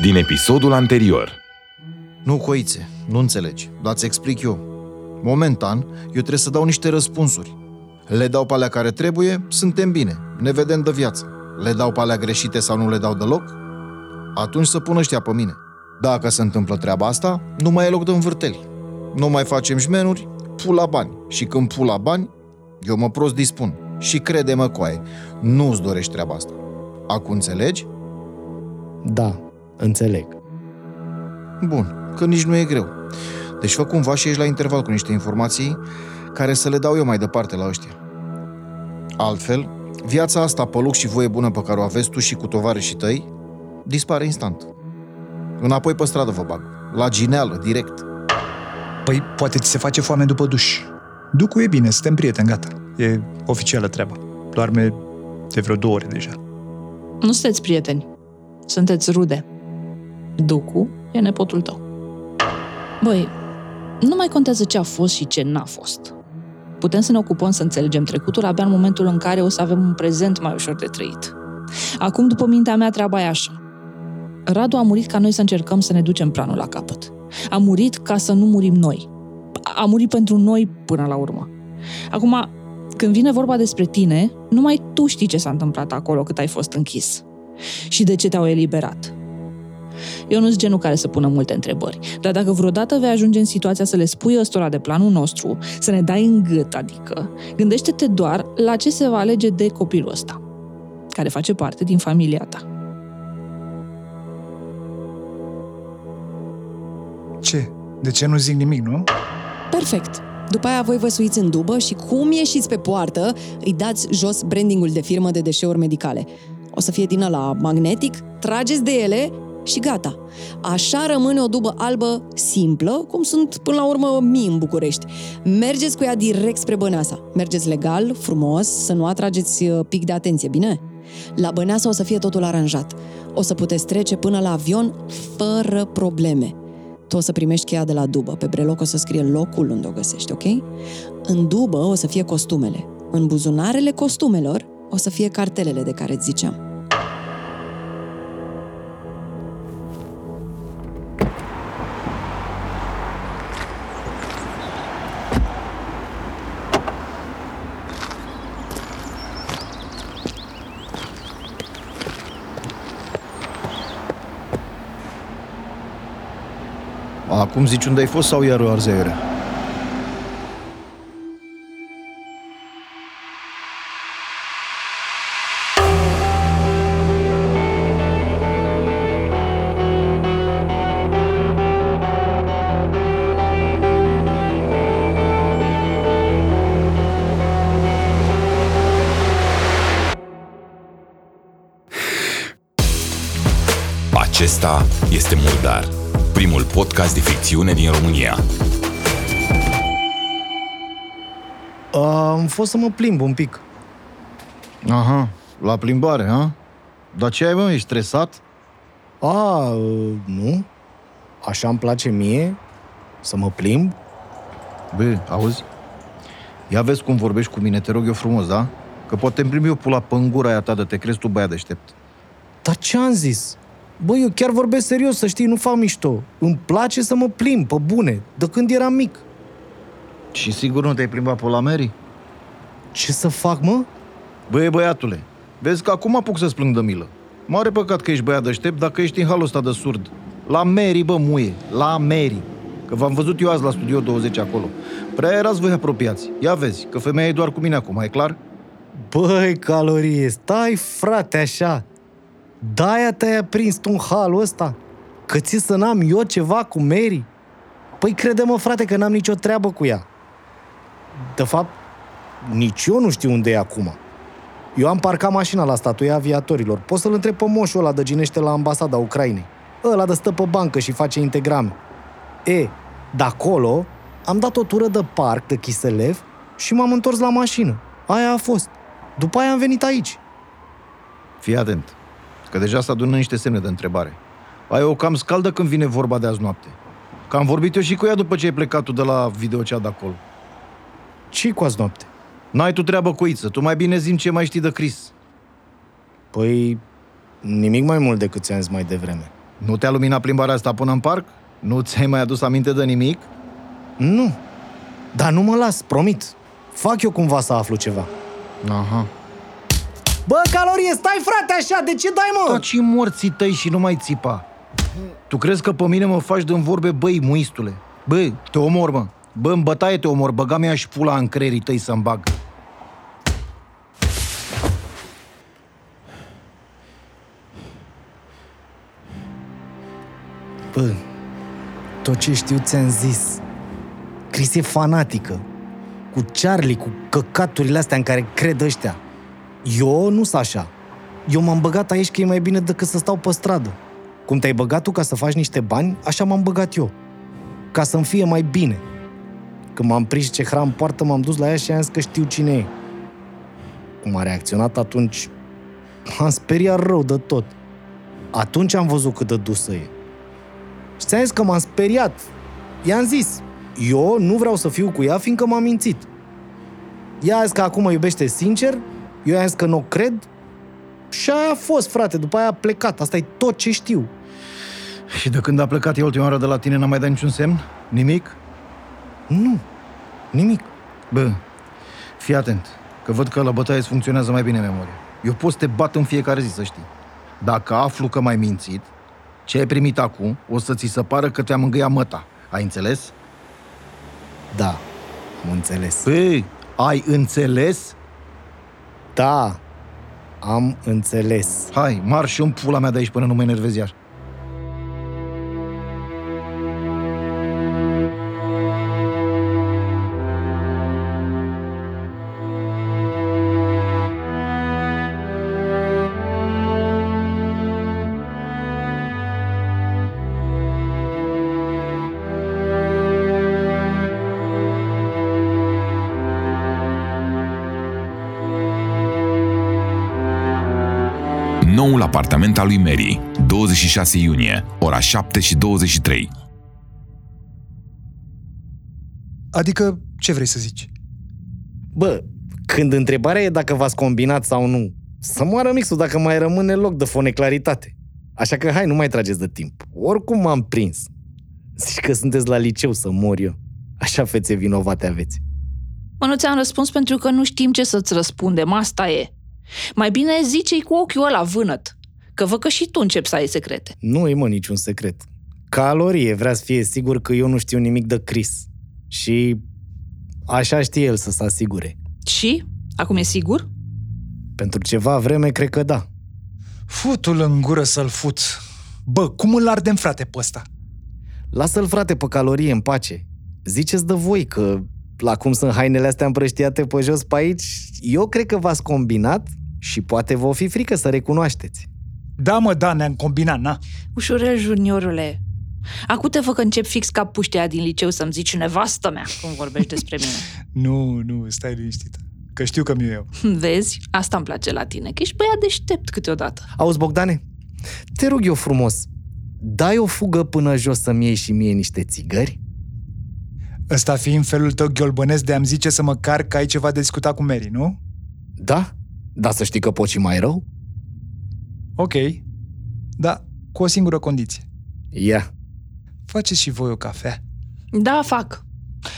din episodul anterior. Nu, coițe, nu înțelegi, dar ți explic eu. Momentan, eu trebuie să dau niște răspunsuri. Le dau pe alea care trebuie, suntem bine, ne vedem de viață. Le dau pe alea greșite sau nu le dau deloc? Atunci să pună ăștia pe mine. Dacă se întâmplă treaba asta, nu mai e loc de învârteli. Nu mai facem jmenuri, pula bani. Și când pula bani, eu mă prost dispun. Și crede-mă, coaie, nu-ți dorești treaba asta. Acum înțelegi? Da, înțeleg. Bun, că nici nu e greu. Deci fă cumva și ești la interval cu niște informații care să le dau eu mai departe la ăștia. Altfel, viața asta pe loc și voie bună pe care o aveți tu și cu tovarășii tăi, dispare instant. Înapoi pe stradă vă bag. La gineală, direct. Păi, poate ți se face foame după duș. Ducu e bine, suntem prieteni, gata. E oficială treaba. Doarme de vreo două ore deja. Nu sunteți prieteni. Sunteți rude. Ducu e nepotul tău. Băi, nu mai contează ce a fost și ce n-a fost. Putem să ne ocupăm să înțelegem trecutul abia în momentul în care o să avem un prezent mai ușor de trăit. Acum, după mintea mea, treaba e așa. Radu a murit ca noi să încercăm să ne ducem planul la capăt. A murit ca să nu murim noi. A murit pentru noi până la urmă. Acum, când vine vorba despre tine, numai tu știi ce s-a întâmplat acolo cât ai fost închis. Și de ce te-au eliberat. Eu nu sunt genul care să pună multe întrebări, dar dacă vreodată vei ajunge în situația să le spui ăstora de planul nostru, să ne dai în gât, adică, gândește-te doar la ce se va alege de copilul ăsta, care face parte din familia ta. Ce? De ce nu zic nimic, nu? Perfect. După aia voi vă suiți în dubă și cum ieșiți pe poartă, îi dați jos brandingul de firmă de deșeuri medicale. O să fie din la magnetic, trageți de ele și gata. Așa rămâne o dubă albă simplă, cum sunt până la urmă mii în București. Mergeți cu ea direct spre Băneasa. Mergeți legal, frumos, să nu atrageți uh, pic de atenție, bine? La Băneasa o să fie totul aranjat. O să puteți trece până la avion fără probleme. Tu o să primești cheia de la dubă. Pe breloc o să scrie locul unde o găsești, ok? În dubă o să fie costumele. În buzunarele costumelor o să fie cartelele de care îți ziceam. Acum zici unde ai fost sau iar o arzeiere? Acesta este Murdar, primul podcast de ficțiune din România. Am fost să mă plimb un pic. Aha, la plimbare, ha? Dar ce ai, mă? Ești stresat? A, nu. Așa îmi place mie, să mă plimb. Bă, auzi? Ia vezi cum vorbești cu mine, te rog eu frumos, da? Că poate îmi primi eu pula pe în gura aia ta de te crezi tu băiat deștept. Dar ce am zis? Bă, eu chiar vorbesc serios, să știi, nu fac mișto. Îmi place să mă plimb, pe bune, de când eram mic. Și sigur nu te-ai plimbat pe la Mary? Ce să fac, mă? Băie, băiatule, vezi că acum apuc să-ți plâng de milă. Mare păcat că ești băiat deștept dacă ești în halul ăsta de surd. La Mary, bă, muie, la Mary. Că v-am văzut eu azi la Studio 20 acolo. Prea erați voi apropiați. Ia vezi, că femeia e doar cu mine acum, e clar? Băi, calorie, stai frate așa. De-aia te-ai aprins tu în halul ăsta? Că ți să n-am eu ceva cu Mary? Păi crede-mă, frate, că n-am nicio treabă cu ea. De fapt, nici eu nu știu unde e acum. Eu am parcat mașina la statuia aviatorilor. Poți să-l întreb pe moșul ăla de ginește la ambasada Ucrainei. Ăla de stă pe bancă și face integrame. E, de acolo am dat o tură de parc de Chiselev și m-am întors la mașină. Aia a fost. După aia am venit aici. Fii atent, că deja s-a adună niște semne de întrebare. Ai o cam scaldă când vine vorba de azi noapte. Că am vorbit eu și cu ea după ce ai plecat tu de la videocea de acolo. ce cu azi noapte? N-ai tu treabă cu Iță, tu mai bine zim ce mai știi de Chris. Păi, nimic mai mult decât ți-am zis mai devreme. Nu te-a luminat plimbarea asta până în parc? Nu ți-ai mai adus aminte de nimic? Nu. Dar nu mă las, promit. Fac eu cumva să aflu ceva. Aha. Bă, calorie, stai frate așa, de ce dai mă? Taci morții tăi și nu mai țipa. Tu crezi că pe mine mă faci din vorbe, băi, muistule? Bă, te omor, mă. Bă, în bătaie te omor, băga mi și pula în creierii tăi să-mi bag. Bă, tot ce știu ți-am zis. Chris e fanatică. Cu Charlie, cu căcaturile astea în care cred ăștia. Eu nu sunt așa. Eu m-am băgat aici că e mai bine decât să stau pe stradă. Cum te-ai băgat tu ca să faci niște bani, așa m-am băgat eu. Ca să-mi fie mai bine. Când m-am prins ce hram poartă, m-am dus la ea și am zis că știu cine e. Cum a reacționat atunci, m-am speriat rău de tot. Atunci am văzut cât de dusă e. Și ți-am zis că m-am speriat. I-am zis, eu nu vreau să fiu cu ea, fiindcă m-a mințit. Ea a zis că acum mă iubește sincer, eu i-am zis că nu o cred și aia a fost, frate, după aia a plecat. Asta e tot ce știu. Și de când a plecat eu ultima oară de la tine, n-a mai dat niciun semn? Nimic? Nu, nimic. Bă, fii atent, că văd că la bătaie îți funcționează mai bine memoria. Eu pot să te bat în fiecare zi, să știi. Dacă aflu că m-ai mințit, ce ai primit acum, o să ți se pară că te-am îngăiat măta. Ai înțeles? Da, am înțeles. Băi, ai înțeles? Da, am înțeles. Hai, marș și în pula mea de aici până nu mă enervezi iar. Apartament al lui Mary, 26 iunie, ora 7 și 23. Adică, ce vrei să zici? Bă, când întrebarea e dacă v-ați combinat sau nu, să moară mixul dacă mai rămâne loc de foneclaritate. Așa că hai, nu mai trageți de timp. Oricum m-am prins. Zici că sunteți la liceu să mor eu. Așa fețe vinovate aveți. Mă, nu ți-am răspuns pentru că nu știm ce să-ți răspundem, asta e. Mai bine zice-i cu ochiul ăla vânăt, că văd că și tu începi să ai secrete. Nu e, mă, niciun secret. Calorie vrea să fie sigur că eu nu știu nimic de Chris. Și așa știe el să se asigure. Și? Acum e sigur? Pentru ceva vreme, cred că da. Futul în gură să-l fut. Bă, cum îl ardem frate pe ăsta? Lasă-l, frate, pe calorie în pace. Ziceți de voi că la cum sunt hainele astea împrăștiate pe jos pe aici, eu cred că v-ați combinat și poate vă fi frică să recunoașteți. Da, mă, da, ne-am combinat, na. Ușurel, juniorule. Acum te fă că încep fix ca puștea din liceu să-mi zici nevastă mea cum vorbești despre mine. Nu, nu, stai liniștită. Că știu că mi eu. Vezi? Asta îmi place la tine, că ești băiat deștept câteodată. Auzi, Bogdane, te rog eu frumos, dai o fugă până jos să-mi iei și mie niște țigări? Ăsta fiind felul tău ghiolbănesc de a-mi zice să mă car că ai ceva de discutat cu Mary, nu? Da? Dar să știi că poți și mai rău? Ok. Da, cu o singură condiție. Ia. Faceți și voi o cafea. Da, fac.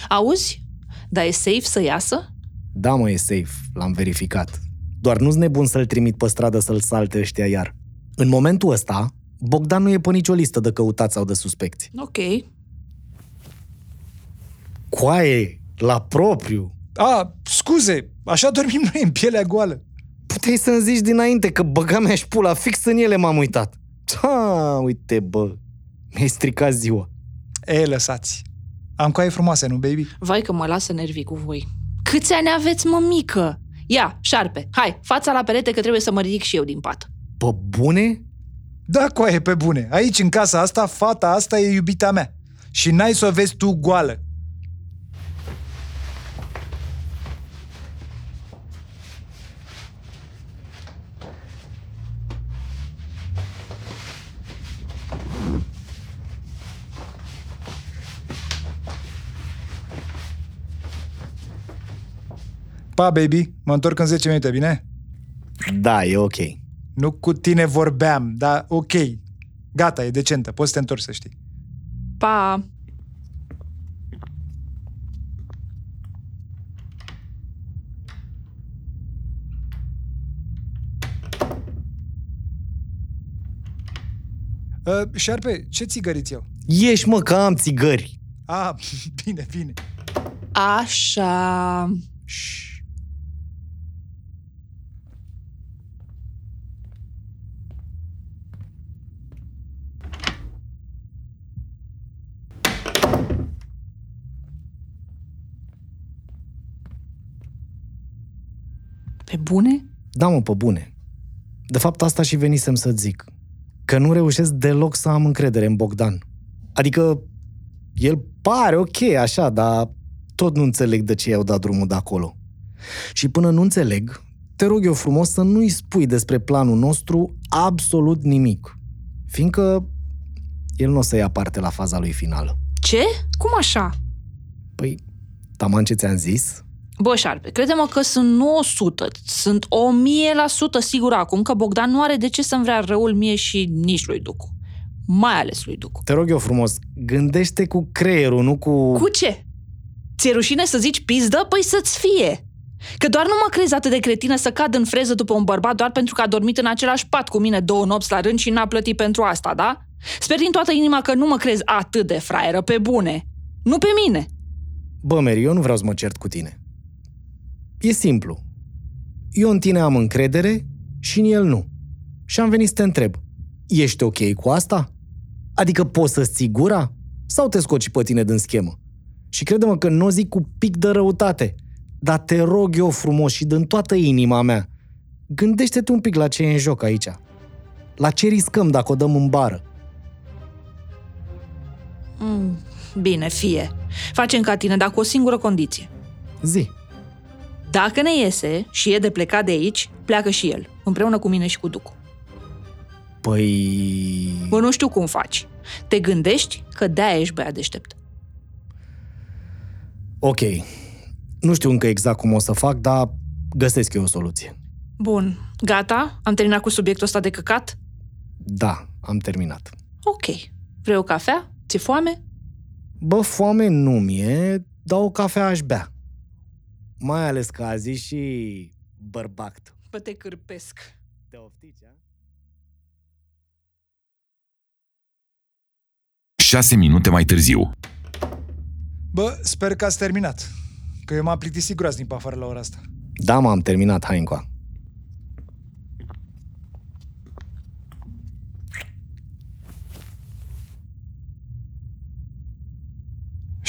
Auzi? Dar e safe să iasă? Da, mă, e safe. L-am verificat. Doar nu-s nebun să-l trimit pe stradă să-l salte ăștia iar. În momentul ăsta, Bogdan nu e pe nicio listă de căutați sau de suspecți. Ok. Coaie, la propriu. A, scuze, așa dormim noi în pielea goală. Puteai să-mi zici dinainte că băga mea și pula, fix în ele m-am uitat. Ha, uite, bă, mi-ai stricat ziua. E, lăsați. Am coaie frumoase, nu, baby? Vai că mă lasă nervii cu voi. Câți ani aveți, mă, mică? Ia, șarpe, hai, fața la perete că trebuie să mă ridic și eu din pat. Pe bune? Da, coaie, pe bune. Aici, în casa asta, fata asta e iubita mea. Și n-ai să o vezi tu goală. Pa, baby. Mă întorc în 10 minute, bine? Da, e ok. Nu cu tine vorbeam, dar ok. Gata, e decentă, poți să te întorci să știi. Pa! Uh, șarpe, ce țigăriți eu? Ieși mă că am țigări. Ah, bine, bine. Așa... Shh. Bune? Da, mă, pe bune. De fapt, asta și venisem să zic. Că nu reușesc deloc să am încredere în Bogdan. Adică, el pare ok așa, dar tot nu înțeleg de ce i-au dat drumul de acolo. Și până nu înțeleg, te rog eu frumos să nu-i spui despre planul nostru absolut nimic. Fiindcă el nu o să ia parte la faza lui finală. Ce? Cum așa? Păi, taman ce ți-am zis? Bă, șarpe, crede-mă că sunt 900, sunt 1000% sigur acum că Bogdan nu are de ce să-mi vrea răul mie și nici lui Ducu. Mai ales lui Ducu. Te rog eu frumos, gândește cu creierul, nu cu... Cu ce? Ți-e rușine să zici pizdă? Păi să-ți fie! Că doar nu mă crezi atât de cretină să cad în freză după un bărbat doar pentru că a dormit în același pat cu mine două nopți la rând și n-a plătit pentru asta, da? Sper din toată inima că nu mă crezi atât de fraieră, pe bune. Nu pe mine. Bă, Mary, eu nu vreau să mă cert cu tine. E simplu. Eu în tine am încredere și în el nu. Și am venit să te întreb. Ești ok cu asta? Adică poți să-ți ții gura? Sau te scoci pe tine din schemă? Și crede-mă că nu o zic cu pic de răutate. Dar te rog eu frumos și din toată inima mea, gândește-te un pic la ce e în joc aici. La ce riscăm dacă o dăm în bară? Mm, bine, fie. Facem ca tine, dar cu o singură condiție. Zi. Dacă ne iese și e de plecat de aici, pleacă și el, împreună cu mine și cu Ducu. Păi... Bă, nu știu cum faci. Te gândești că de-aia ești băiat deștept. Ok. Nu știu încă exact cum o să fac, dar găsesc eu o soluție. Bun, gata? Am terminat cu subiectul ăsta de căcat? Da, am terminat. Ok. Vrei o cafea? Ți-e foame? Bă, foame nu mi-e, dar o cafea aș bea. Mai ales că a zis și bărbact. Bă, te cârpesc. Te oftici, a? Șase minute mai târziu. Bă, sper că ați terminat. Că eu m-am plictisit groaznic pe afară la ora asta. Da, m-am terminat, hai încoa.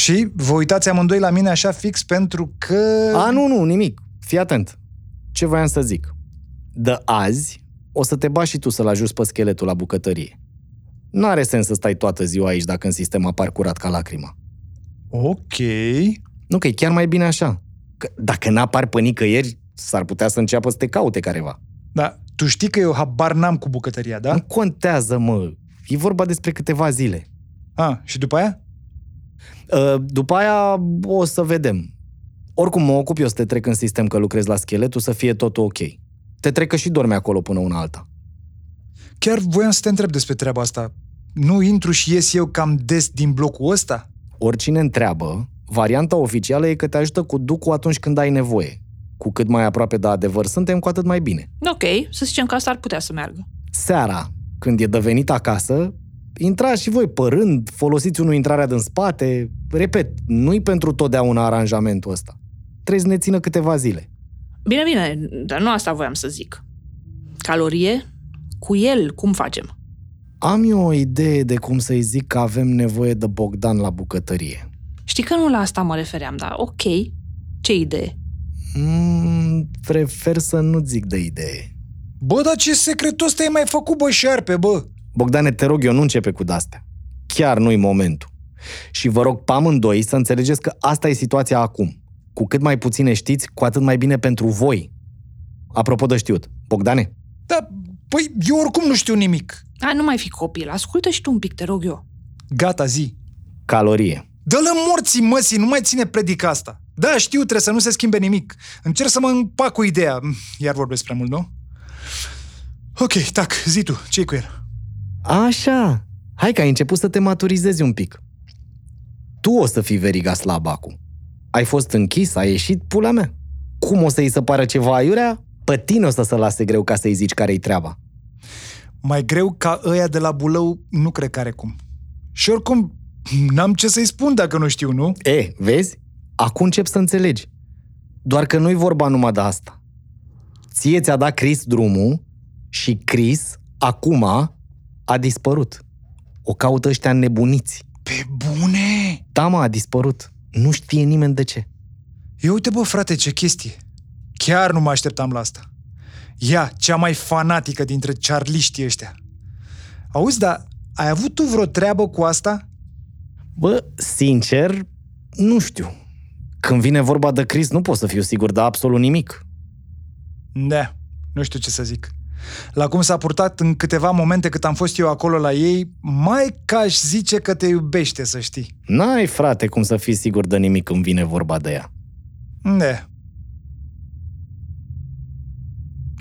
Și vă uitați amândoi la mine așa fix pentru că... A, nu, nu, nimic. Fii atent. Ce voiam să zic? De azi o să te bași și tu să-l ajuți pe scheletul la bucătărie. Nu are sens să stai toată ziua aici dacă în sistem apar curat ca lacrima. Ok. Nu, că e chiar mai bine așa. Că dacă n-apar pe nicăieri, s-ar putea să înceapă să te caute careva. Dar tu știi că eu habar n-am cu bucătăria, da? Nu contează, mă. E vorba despre câteva zile. A, și după aia? Uh, După aia o să vedem. Oricum mă ocup eu să te trec în sistem că lucrezi la scheletul, să fie totul ok. Te trec că și dormi acolo până una alta. Chiar voiam să te întreb despre treaba asta. Nu intru și ies eu cam des din blocul ăsta? Oricine întreabă, varianta oficială e că te ajută cu ducul atunci când ai nevoie. Cu cât mai aproape de adevăr suntem, cu atât mai bine. Ok, să zicem că asta ar putea să meargă. Seara, când e de venit acasă, intrați și voi pe rând, folosiți unul intrarea din spate. Repet, nu-i pentru totdeauna aranjamentul ăsta. Trebuie să ne țină câteva zile. Bine, bine, dar nu asta voiam să zic. Calorie? Cu el, cum facem? Am eu o idee de cum să-i zic că avem nevoie de Bogdan la bucătărie. Știi că nu la asta mă refeream, dar ok. Ce idee? Mm, prefer să nu zic de idee. Bă, dar ce secretos te-ai mai făcut, bă, șarpe, bă? Bogdane, te rog eu, nu începe cu dastea. Chiar nu-i momentul. Și vă rog pe amândoi să înțelegeți că asta e situația acum. Cu cât mai puține știți, cu atât mai bine pentru voi. Apropo de știut, Bogdane, Da, păi, eu oricum nu știu nimic. Hai, nu mai fi copil, ascultă și tu un pic, te rog eu. Gata, zi. calorie. Dă-l în morții măsii, nu mai ține predica asta. Da, știu, trebuie să nu se schimbe nimic. Încerc să mă împac cu ideea. Iar vorbesc prea mult, nu? Ok, tac, zi tu, ce cu el? Așa, hai că ai început să te maturizezi un pic. Tu o să fii veriga slab acum. Ai fost închis, ai ieșit, pula mea. Cum o să-i se pară ceva aiurea? Pe tine o să se lase greu ca să-i zici care-i treaba. Mai greu ca ăia de la Bulău, nu cred că are cum. Și oricum, n-am ce să-i spun dacă nu știu, nu? E, vezi? Acum încep să înțelegi. Doar că nu-i vorba numai de asta. Ție ți-a dat Chris drumul și Chris, acum, a dispărut. O caută ăștia nebuniți. Pe bune! Da, mă, a dispărut. Nu știe nimeni de ce. Ia uite, bă, frate, ce chestie. Chiar nu mă așteptam la asta. Ea, cea mai fanatică dintre charliștii ăștia. Auzi, dar ai avut tu vreo treabă cu asta? Bă, sincer, nu știu. Când vine vorba de Chris, nu pot să fiu sigur de absolut nimic. Da, nu știu ce să zic. La cum s-a purtat în câteva momente cât am fost eu acolo la ei, mai ca aș zice că te iubește, să știi. N-ai, frate, cum să fii sigur de nimic când vine vorba de ea. Da.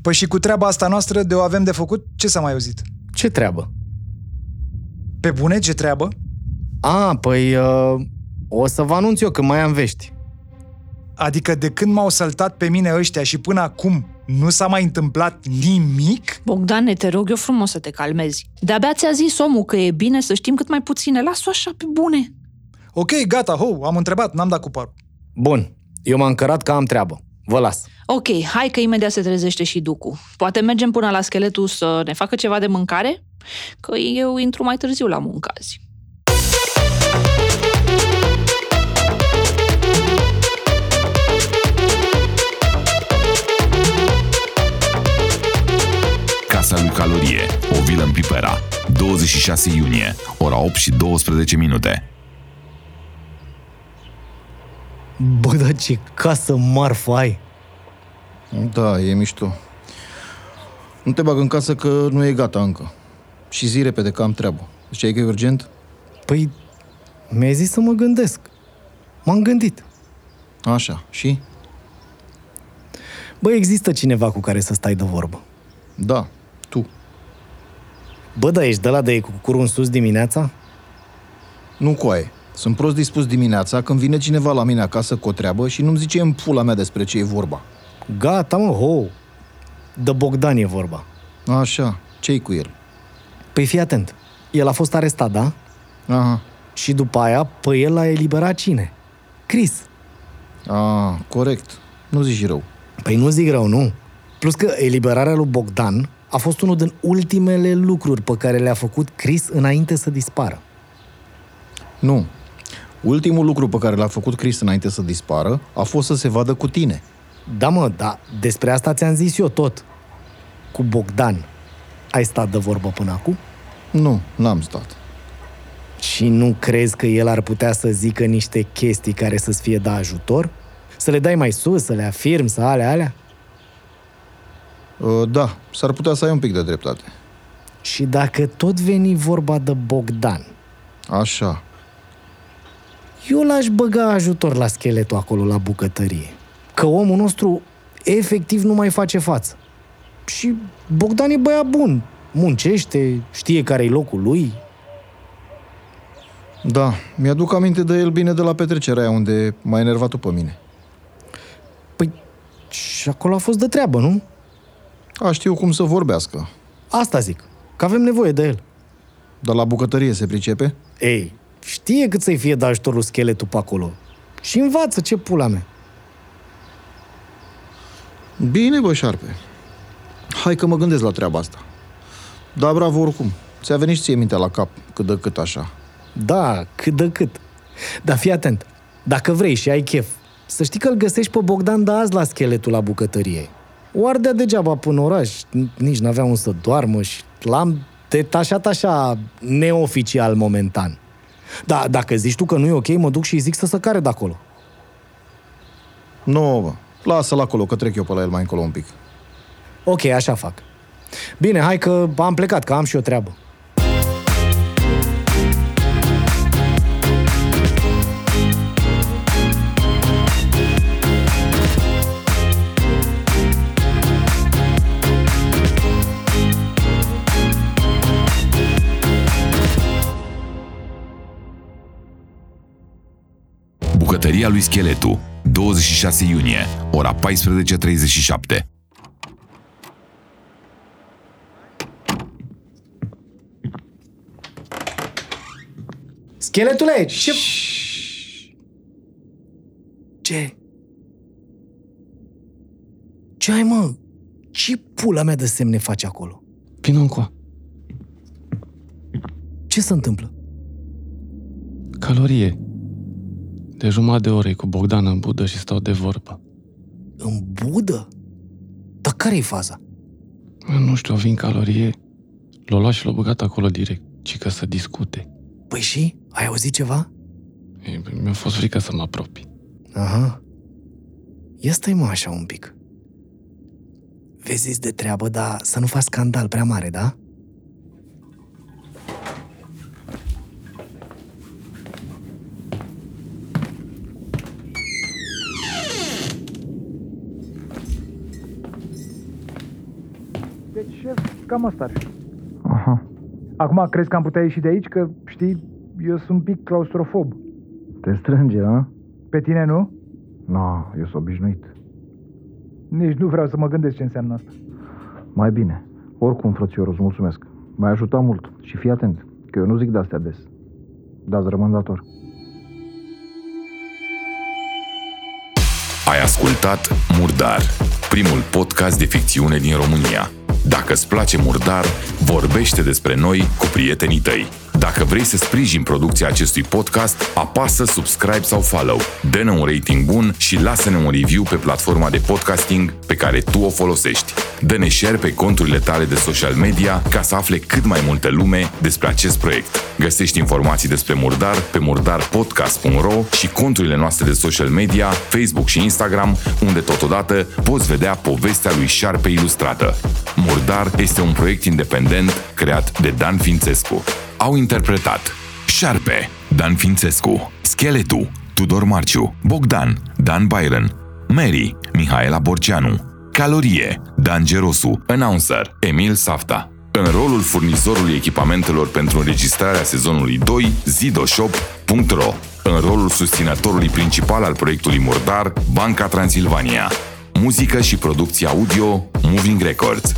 Păi și cu treaba asta noastră de o avem de făcut, ce s-a mai auzit? Ce treabă? Pe bune, ce treabă? A, păi uh, o să vă anunț eu când mai am vești. Adică de când m-au săltat pe mine ăștia și până acum nu s-a mai întâmplat nimic? Bogdane, te rog eu frumos să te calmezi. De-abia ți-a zis omul că e bine să știm cât mai puține. Las-o așa pe bune. Ok, gata, ho, am întrebat, n-am dat cu parul. Bun, eu m-am cărat că am treabă. Vă las. Ok, hai că imediat se trezește și Ducu. Poate mergem până la scheletul să ne facă ceva de mâncare? Că eu intru mai târziu la muncă azi. Calorie, o vilă în Pipera, 26 iunie, ora 8 și 12 minute. Bă, dar ce casă marfă ai! Da, e mișto. Nu te bag în casă că nu e gata încă. Și zi repede că am treabă. Ziceai că e urgent? Păi, mi-ai zis să mă gândesc. M-am gândit. Așa. Și? Bă, există cineva cu care să stai de vorbă. Da. Tu. Bă, dar ești de la de cu curul în sus dimineața? Nu coaie. Sunt prost dispus dimineața când vine cineva la mine acasă cu o treabă și nu-mi zice în pula mea despre ce e vorba. Gata, mă, ho! De Bogdan e vorba. Așa. Ce-i cu el? Păi fii atent. El a fost arestat, da? Aha. Și după aia, pe el l-a eliberat cine? Chris. A, corect. Nu zici rău. Păi nu zic rău, nu. Plus că eliberarea lui Bogdan a fost unul din ultimele lucruri pe care le-a făcut Chris înainte să dispară. Nu. Ultimul lucru pe care l-a făcut Chris înainte să dispară a fost să se vadă cu tine. Da, mă, da, despre asta ți-am zis eu tot. Cu Bogdan. Ai stat de vorbă până acum? Nu, n-am stat. Și nu crezi că el ar putea să zică niște chestii care să-ți fie de ajutor? Să le dai mai sus, să le afirmi, să alea, alea? Uh, Da, s-ar putea să ai un pic de dreptate. Și dacă tot veni vorba de Bogdan, Așa. eu l-aș băga ajutor la scheletul acolo, la bucătărie. Că omul nostru efectiv nu mai face față. Și Bogdan e băiat bun. Muncește, știe care-i locul lui. Da, mi-aduc aminte de el bine de la petrecerea aia unde m-a enervat tu pe mine. Păi, și acolo a fost de treabă, nu? A, știu cum să vorbească. Asta zic, că avem nevoie de el. Dar la bucătărie se pricepe? Ei, știe cât să-i fie de ajutor lui scheletul pe acolo. Și învață ce pula mea. Bine, bă, șarpe. Hai că mă gândesc la treaba asta. Da, bravo oricum. Ți-a venit și ție mintea la cap, cât de cât așa. Da, cât de cât. Dar fii atent, dacă vrei și ai chef, să știi că îl găsești pe Bogdan de azi la scheletul la bucătărie. O ardea degeaba până în oraș, nici n-avea un să doarmă și l-am detașat așa neoficial momentan. Da, dacă zici tu că nu e ok, mă duc și îi zic să se care de acolo. Nu, bă. Lasă-l acolo, că trec eu pe la el mai încolo un pic. Ok, așa fac. Bine, hai că am plecat, că am și o treabă. Bucătăria lui Scheletu, 26 iunie, ora 14.37. Scheletule, ce... Ce? Ce ai, mă? Ce pula mea de semne faci acolo? Vino încoa. Ce se întâmplă? Calorie. De jumătate de ore cu Bogdan în budă și stau de vorbă. În budă? Dar care e faza? Mă, Nu știu, vin calorie. L-a luat și l-a băgat acolo direct, ci că să discute. Păi și? Ai auzit ceva? E, Mi-a fost frică să mă apropii. Aha. Ia stai mă așa un pic. Vezi de treabă, dar să nu faci scandal prea mare, da? Deci, șef, cam asta ar fi. Aha, Acum, crezi că am putea ieși de aici? Că, știi, eu sunt un pic claustrofob. te strânge, a? Pe tine nu? No, eu sunt obișnuit. Nici nu vreau să mă gândesc ce înseamnă asta. Mai bine. Oricum, frățior, îți mulțumesc. M-ai ajutat mult și fii atent, că eu nu zic de-astea des. Da-ți rămân dator. Ai ascultat Murdar, primul podcast de ficțiune din România. Dacă îți place Murdar, vorbește despre noi cu prietenii tăi. Dacă vrei să sprijin producția acestui podcast, apasă subscribe sau follow, dă-ne un rating bun și lasă-ne un review pe platforma de podcasting pe care tu o folosești. Dă-ne share pe conturile tale de social media ca să afle cât mai multă lume despre acest proiect. Găsești informații despre Murdar pe murdarpodcast.ro și conturile noastre de social media, Facebook și Instagram, unde totodată poți vedea povestea lui Șarpe ilustrată. Murdar este un proiect independent creat de Dan Fințescu. Au interpretat Șarpe, Dan Fințescu, Scheletu, Tudor Marciu, Bogdan, Dan Byron, Mary, Mihaela Borceanu, Calorie, Dan Gerosu, Announcer, Emil Safta. În rolul furnizorului echipamentelor pentru înregistrarea sezonului 2, zidoshop.ro. În rolul susținătorului principal al proiectului Murdar, Banca Transilvania. Muzică și producție audio, Moving Records.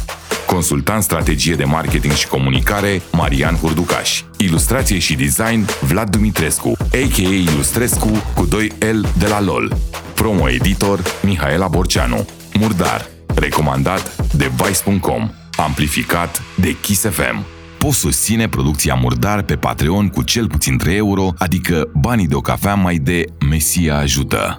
Consultant strategie de marketing și comunicare, Marian Hurducaș. Ilustrație și design, Vlad Dumitrescu, a.k.a. Ilustrescu cu 2L de la LOL. Promo editor, Mihaela Borceanu. Murdar. Recomandat de Vice.com. Amplificat de Kiss FM. Poți susține producția Murdar pe Patreon cu cel puțin 3 euro, adică banii de o cafea mai de Mesia ajută.